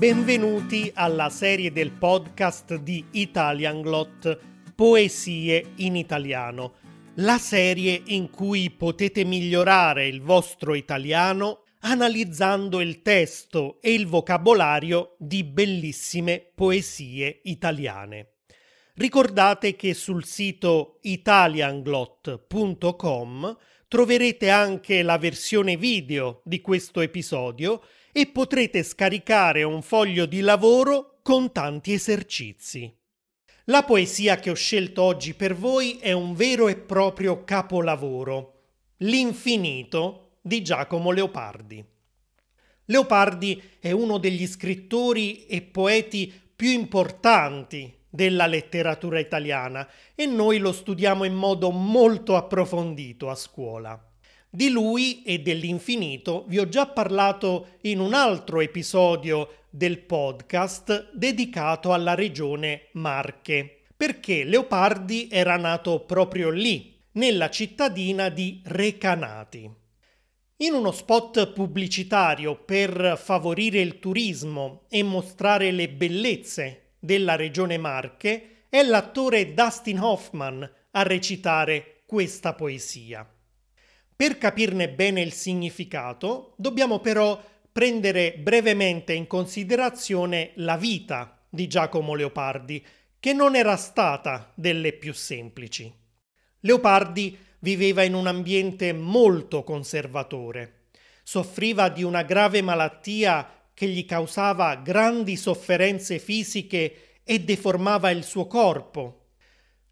Benvenuti alla serie del podcast di Italian Glot Poesie in italiano, la serie in cui potete migliorare il vostro italiano analizzando il testo e il vocabolario di bellissime poesie italiane. Ricordate che sul sito italianglot.com troverete anche la versione video di questo episodio e potrete scaricare un foglio di lavoro con tanti esercizi. La poesia che ho scelto oggi per voi è un vero e proprio capolavoro, L'infinito di Giacomo Leopardi. Leopardi è uno degli scrittori e poeti più importanti della letteratura italiana e noi lo studiamo in modo molto approfondito a scuola. Di lui e dell'infinito vi ho già parlato in un altro episodio del podcast dedicato alla regione Marche, perché Leopardi era nato proprio lì, nella cittadina di Recanati. In uno spot pubblicitario per favorire il turismo e mostrare le bellezze della regione Marche, è l'attore Dustin Hoffman a recitare questa poesia. Per capirne bene il significato, dobbiamo però prendere brevemente in considerazione la vita di Giacomo Leopardi, che non era stata delle più semplici. Leopardi viveva in un ambiente molto conservatore. Soffriva di una grave malattia che gli causava grandi sofferenze fisiche e deformava il suo corpo.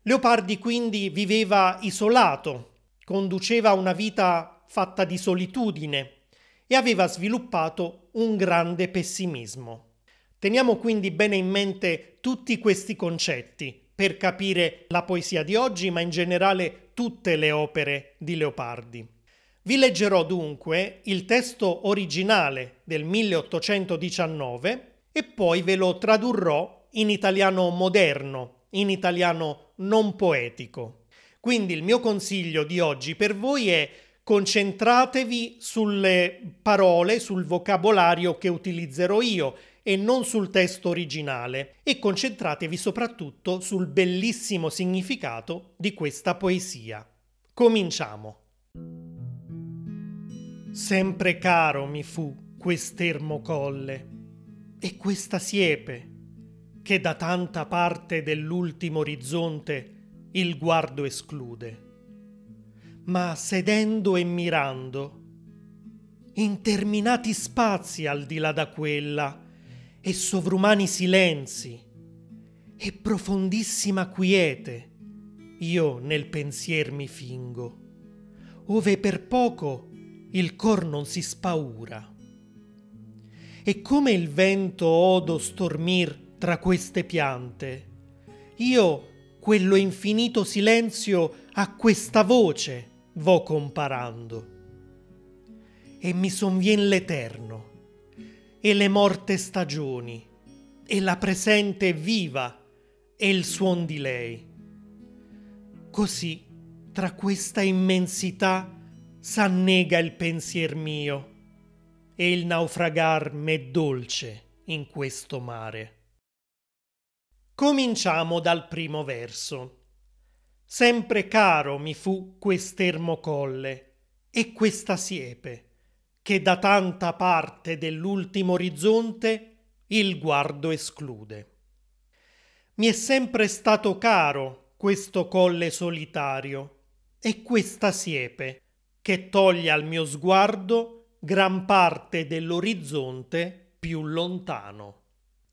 Leopardi quindi viveva isolato conduceva una vita fatta di solitudine e aveva sviluppato un grande pessimismo. Teniamo quindi bene in mente tutti questi concetti per capire la poesia di oggi, ma in generale tutte le opere di Leopardi. Vi leggerò dunque il testo originale del 1819 e poi ve lo tradurrò in italiano moderno, in italiano non poetico. Quindi il mio consiglio di oggi per voi è concentratevi sulle parole, sul vocabolario che utilizzerò io e non sul testo originale e concentratevi soprattutto sul bellissimo significato di questa poesia. Cominciamo. Sempre caro mi fu quest'ermo colle e questa siepe che da tanta parte dell'ultimo orizzonte il guardo esclude. Ma sedendo e mirando, interminati spazi al di là da quella, e sovrumani silenzi, e profondissima quiete, io nel pensier mi fingo, ove per poco il cor non si spaura. E come il vento odo stormir tra queste piante, io quello infinito silenzio a questa voce vo comparando. E mi sonvien l'eterno, e le morte stagioni, e la presente viva, e il suon di lei. Così, tra questa immensità, s'annega il pensier mio, e il naufragar m'è dolce in questo mare. Cominciamo dal primo verso. Sempre caro mi fu quest'ermo colle e questa siepe, che da tanta parte dell'ultimo orizzonte il guardo esclude. Mi è sempre stato caro questo colle solitario e questa siepe, che toglie al mio sguardo gran parte dell'orizzonte più lontano.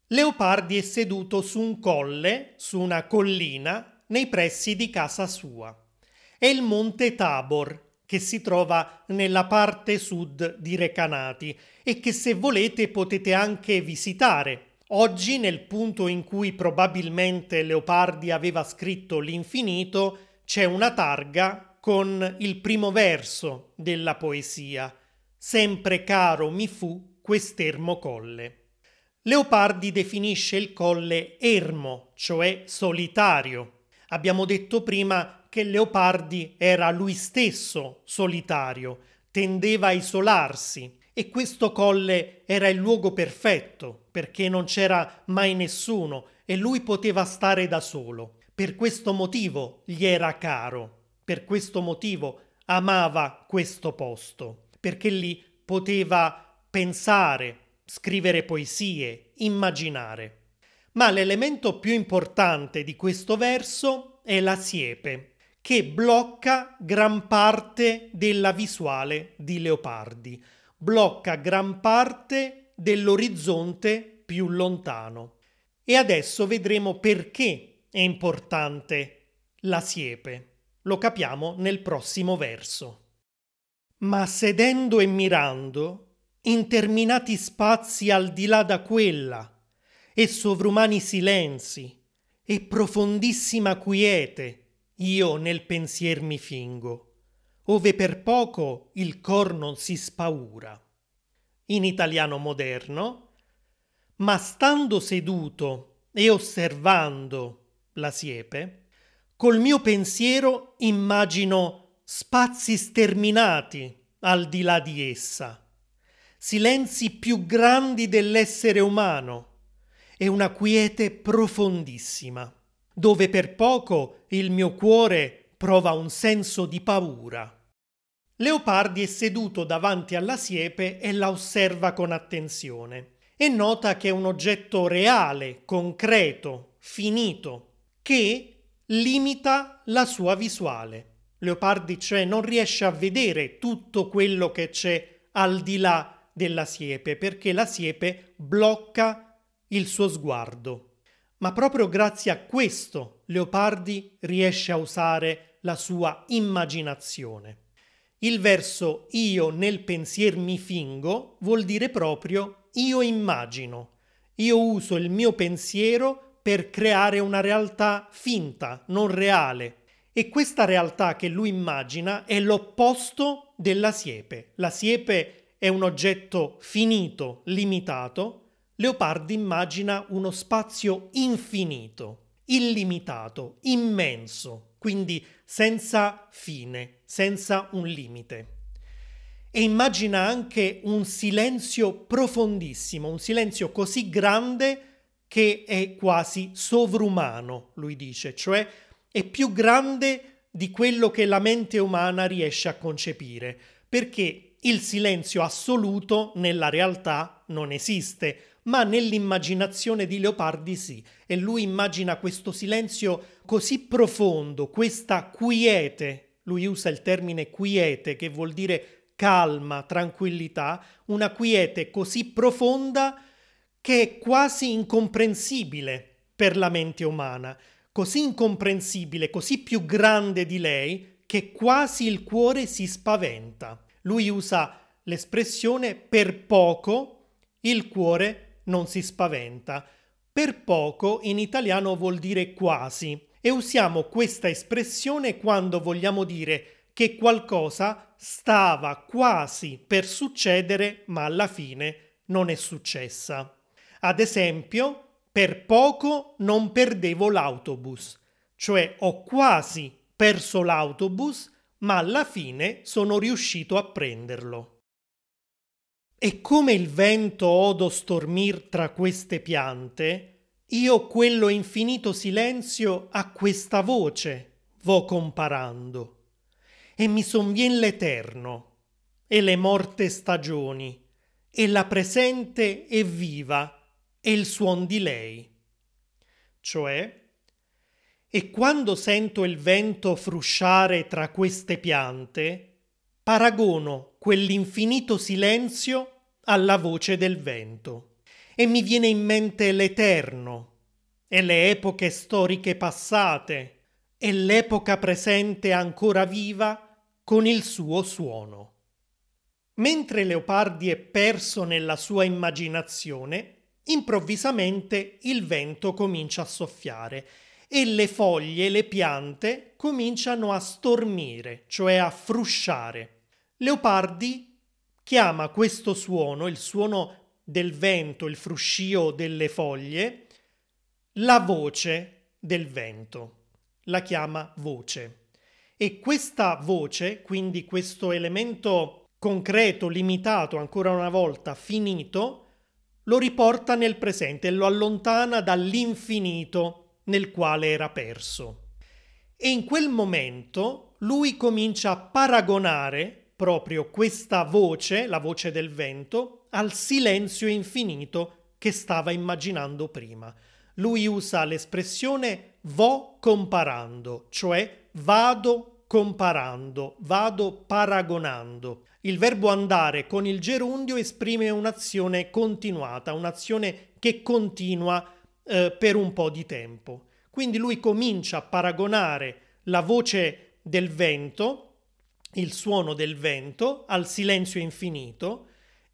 Leopardi è seduto su un colle, su una collina, nei pressi di casa sua. È il monte Tabor, che si trova nella parte sud di Recanati e che se volete potete anche visitare. Oggi, nel punto in cui probabilmente Leopardi aveva scritto l'infinito, c'è una targa con il primo verso della poesia. Sempre caro mi fu quest'ermo colle. Leopardi definisce il colle ermo, cioè solitario. Abbiamo detto prima che Leopardi era lui stesso solitario, tendeva a isolarsi e questo colle era il luogo perfetto perché non c'era mai nessuno e lui poteva stare da solo. Per questo motivo gli era caro, per questo motivo amava questo posto, perché lì poteva pensare, scrivere poesie, immaginare. Ma l'elemento più importante di questo verso è la siepe, che blocca gran parte della visuale di Leopardi blocca gran parte dell'orizzonte più lontano. E adesso vedremo perché è importante la siepe. Lo capiamo nel prossimo verso. Ma sedendo e mirando, interminati spazi al di là da quella, e sovrumani silenzi, e profondissima quiete, io nel pensier mi fingo ove per poco il cor non si spaura. In italiano moderno, ma stando seduto e osservando la siepe, col mio pensiero immagino spazi sterminati al di là di essa, silenzi più grandi dell'essere umano e una quiete profondissima, dove per poco il mio cuore prova un senso di paura. Leopardi è seduto davanti alla siepe e la osserva con attenzione e nota che è un oggetto reale, concreto, finito, che limita la sua visuale. Leopardi cioè non riesce a vedere tutto quello che c'è al di là della siepe perché la siepe blocca il suo sguardo. Ma proprio grazie a questo Leopardi riesce a usare la sua immaginazione. Il verso io nel pensier mi fingo vuol dire proprio io immagino, io uso il mio pensiero per creare una realtà finta, non reale. E questa realtà che lui immagina è l'opposto della siepe. La siepe è un oggetto finito, limitato. Leopardi immagina uno spazio infinito, illimitato, immenso, quindi senza fine, senza un limite. E immagina anche un silenzio profondissimo, un silenzio così grande che è quasi sovrumano, lui dice, cioè è più grande di quello che la mente umana riesce a concepire, perché il silenzio assoluto nella realtà non esiste, ma nell'immaginazione di Leopardi sì, e lui immagina questo silenzio così profondo, questa quiete, lui usa il termine quiete che vuol dire calma, tranquillità, una quiete così profonda che è quasi incomprensibile per la mente umana, così incomprensibile, così più grande di lei, che quasi il cuore si spaventa. Lui usa l'espressione per poco il cuore non si spaventa. Per poco in italiano vuol dire quasi e usiamo questa espressione quando vogliamo dire che qualcosa stava quasi per succedere ma alla fine non è successa. Ad esempio, per poco non perdevo l'autobus, cioè ho quasi perso l'autobus ma alla fine sono riuscito a prenderlo. E come il vento odo stormir tra queste piante, io quello infinito silenzio a questa voce vo comparando. E mi sonvien l'eterno, e le morte stagioni, e la presente e viva, e il suon di lei. Cioè, e quando sento il vento frusciare tra queste piante, paragono quell'infinito silenzio alla voce del vento e mi viene in mente l'eterno e le epoche storiche passate e l'epoca presente ancora viva con il suo suono. Mentre Leopardi è perso nella sua immaginazione, improvvisamente il vento comincia a soffiare e le foglie, le piante cominciano a stormire, cioè a frusciare. Leopardi chiama questo suono, il suono del vento, il fruscio delle foglie, la voce del vento. La chiama voce. E questa voce, quindi questo elemento concreto, limitato, ancora una volta finito, lo riporta nel presente lo allontana dall'infinito nel quale era perso. E in quel momento lui comincia a paragonare proprio questa voce, la voce del vento, al silenzio infinito che stava immaginando prima. Lui usa l'espressione vo comparando, cioè vado comparando, vado paragonando. Il verbo andare con il gerundio esprime un'azione continuata, un'azione che continua eh, per un po' di tempo. Quindi lui comincia a paragonare la voce del vento, il suono del vento, al silenzio infinito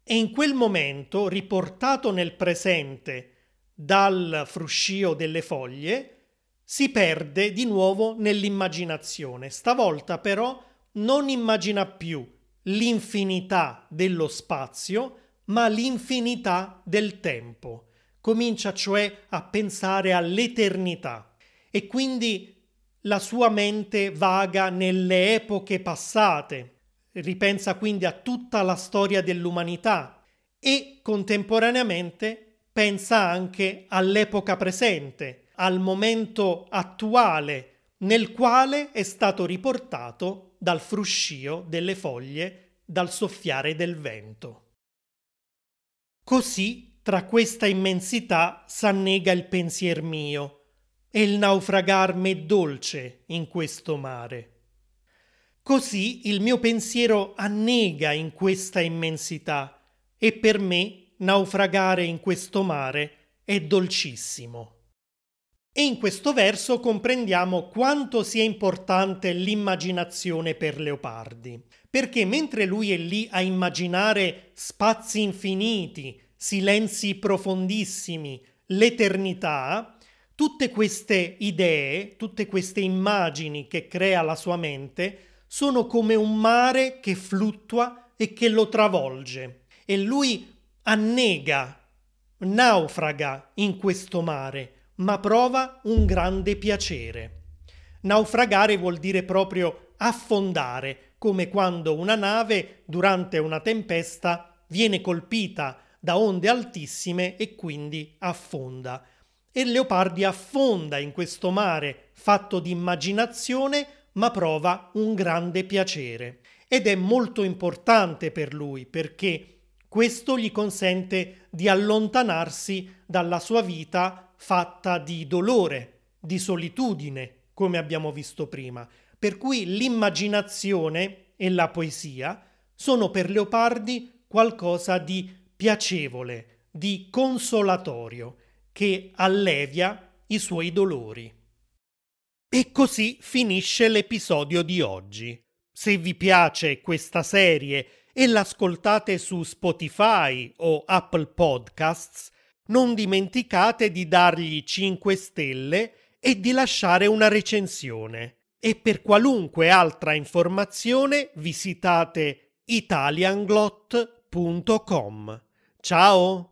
e in quel momento, riportato nel presente dal fruscio delle foglie, si perde di nuovo nell'immaginazione. Stavolta però non immagina più l'infinità dello spazio, ma l'infinità del tempo. Comincia cioè a pensare all'eternità e quindi la sua mente vaga nelle epoche passate, ripensa quindi a tutta la storia dell'umanità e contemporaneamente pensa anche all'epoca presente, al momento attuale nel quale è stato riportato dal fruscio delle foglie, dal soffiare del vento. Così tra questa immensità s'annega il pensier mio, e il naufragar m'è dolce in questo mare. Così il mio pensiero annega in questa immensità, e per me naufragare in questo mare è dolcissimo. E in questo verso comprendiamo quanto sia importante l'immaginazione per Leopardi, perché mentre lui è lì a immaginare spazi infiniti, silenzi profondissimi, l'eternità, tutte queste idee, tutte queste immagini che crea la sua mente sono come un mare che fluttua e che lo travolge e lui annega, naufraga in questo mare ma prova un grande piacere. Naufragare vuol dire proprio affondare, come quando una nave durante una tempesta viene colpita da onde altissime e quindi affonda. E Leopardi affonda in questo mare fatto di immaginazione, ma prova un grande piacere. Ed è molto importante per lui perché questo gli consente di allontanarsi dalla sua vita fatta di dolore, di solitudine, come abbiamo visto prima. Per cui l'immaginazione e la poesia sono per Leopardi qualcosa di piacevole, di consolatorio, che allevia i suoi dolori. E così finisce l'episodio di oggi. Se vi piace questa serie e l'ascoltate su Spotify o Apple Podcasts, non dimenticate di dargli 5 stelle e di lasciare una recensione. E per qualunque altra informazione visitate italianglot.com. Ciao!